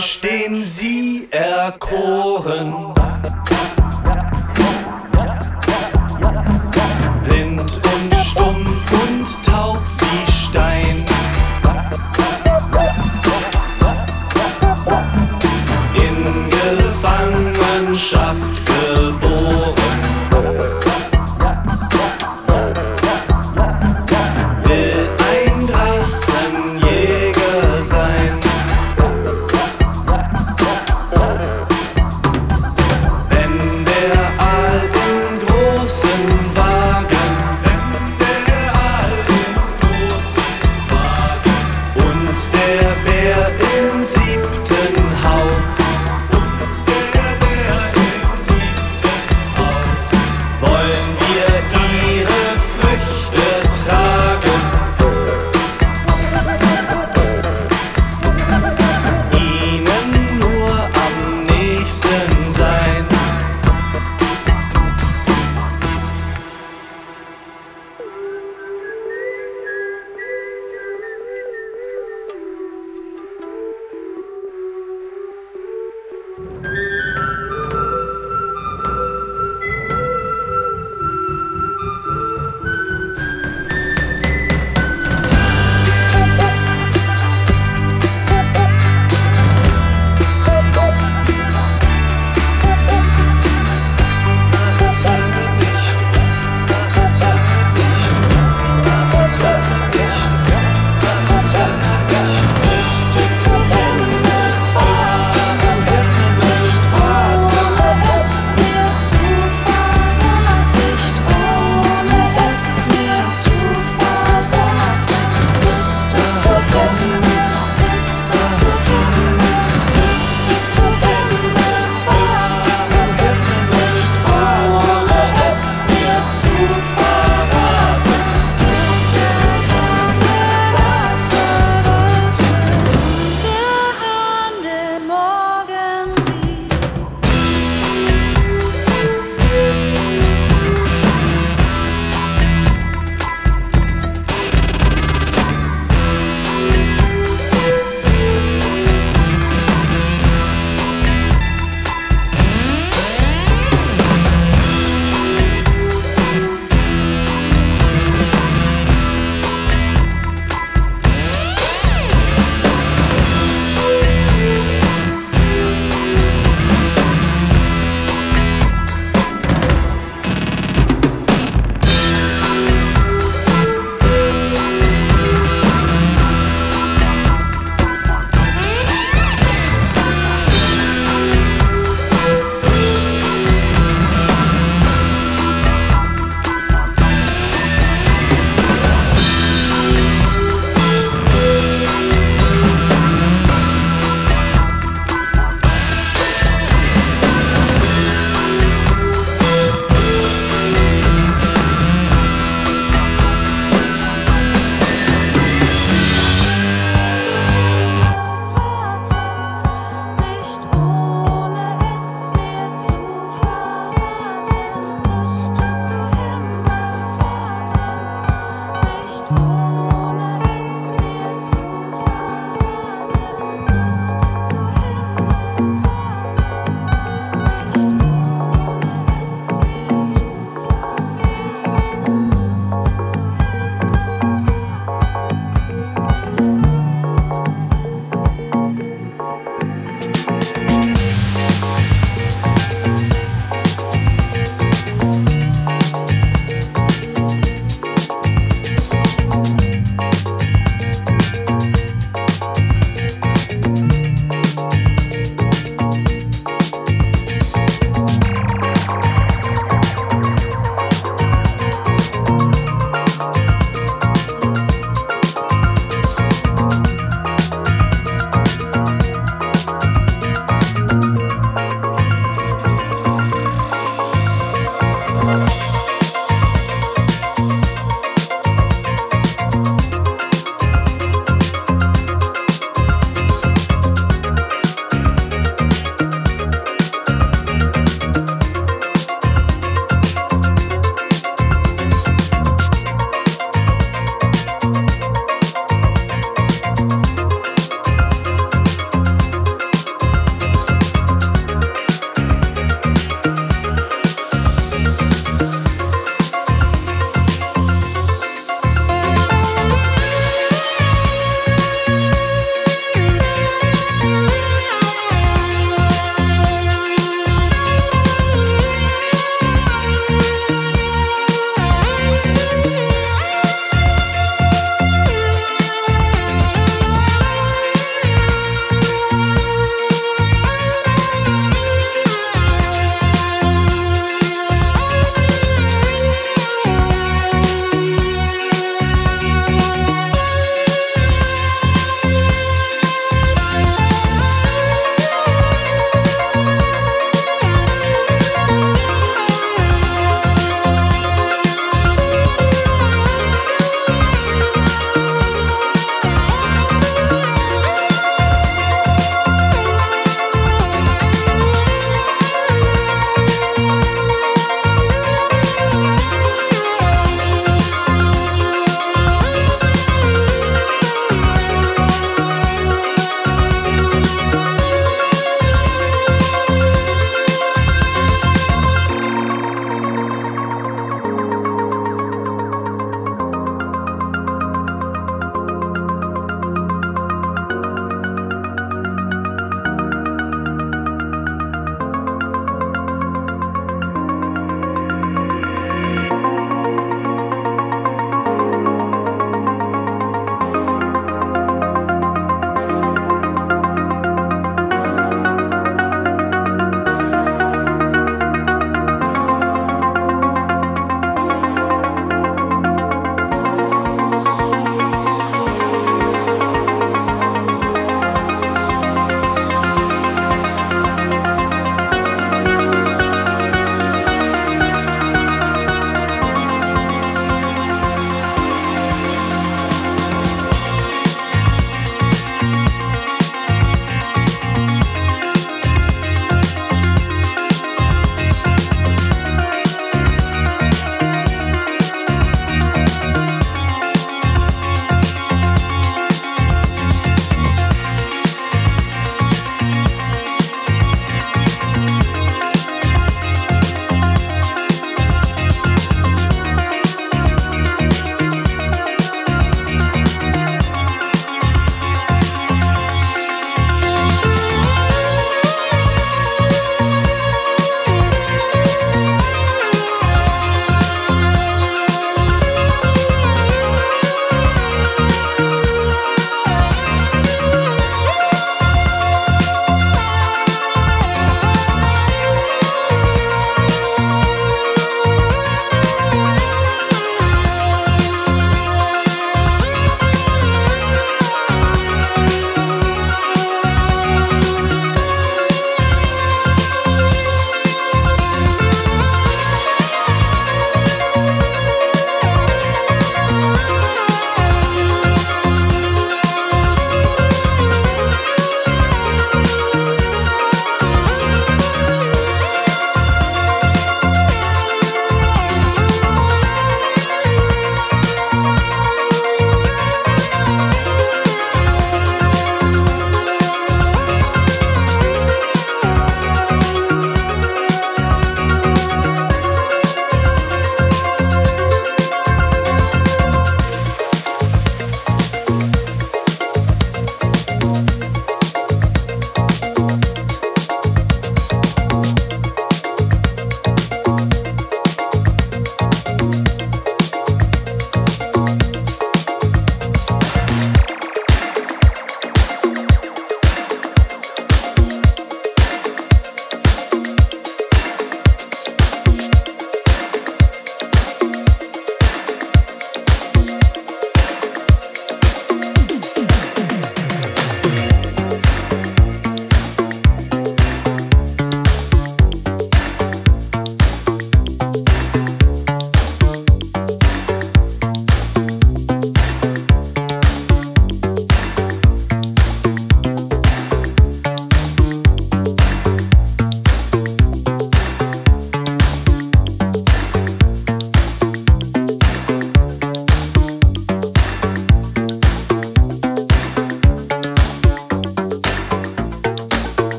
stehen sie erkoren,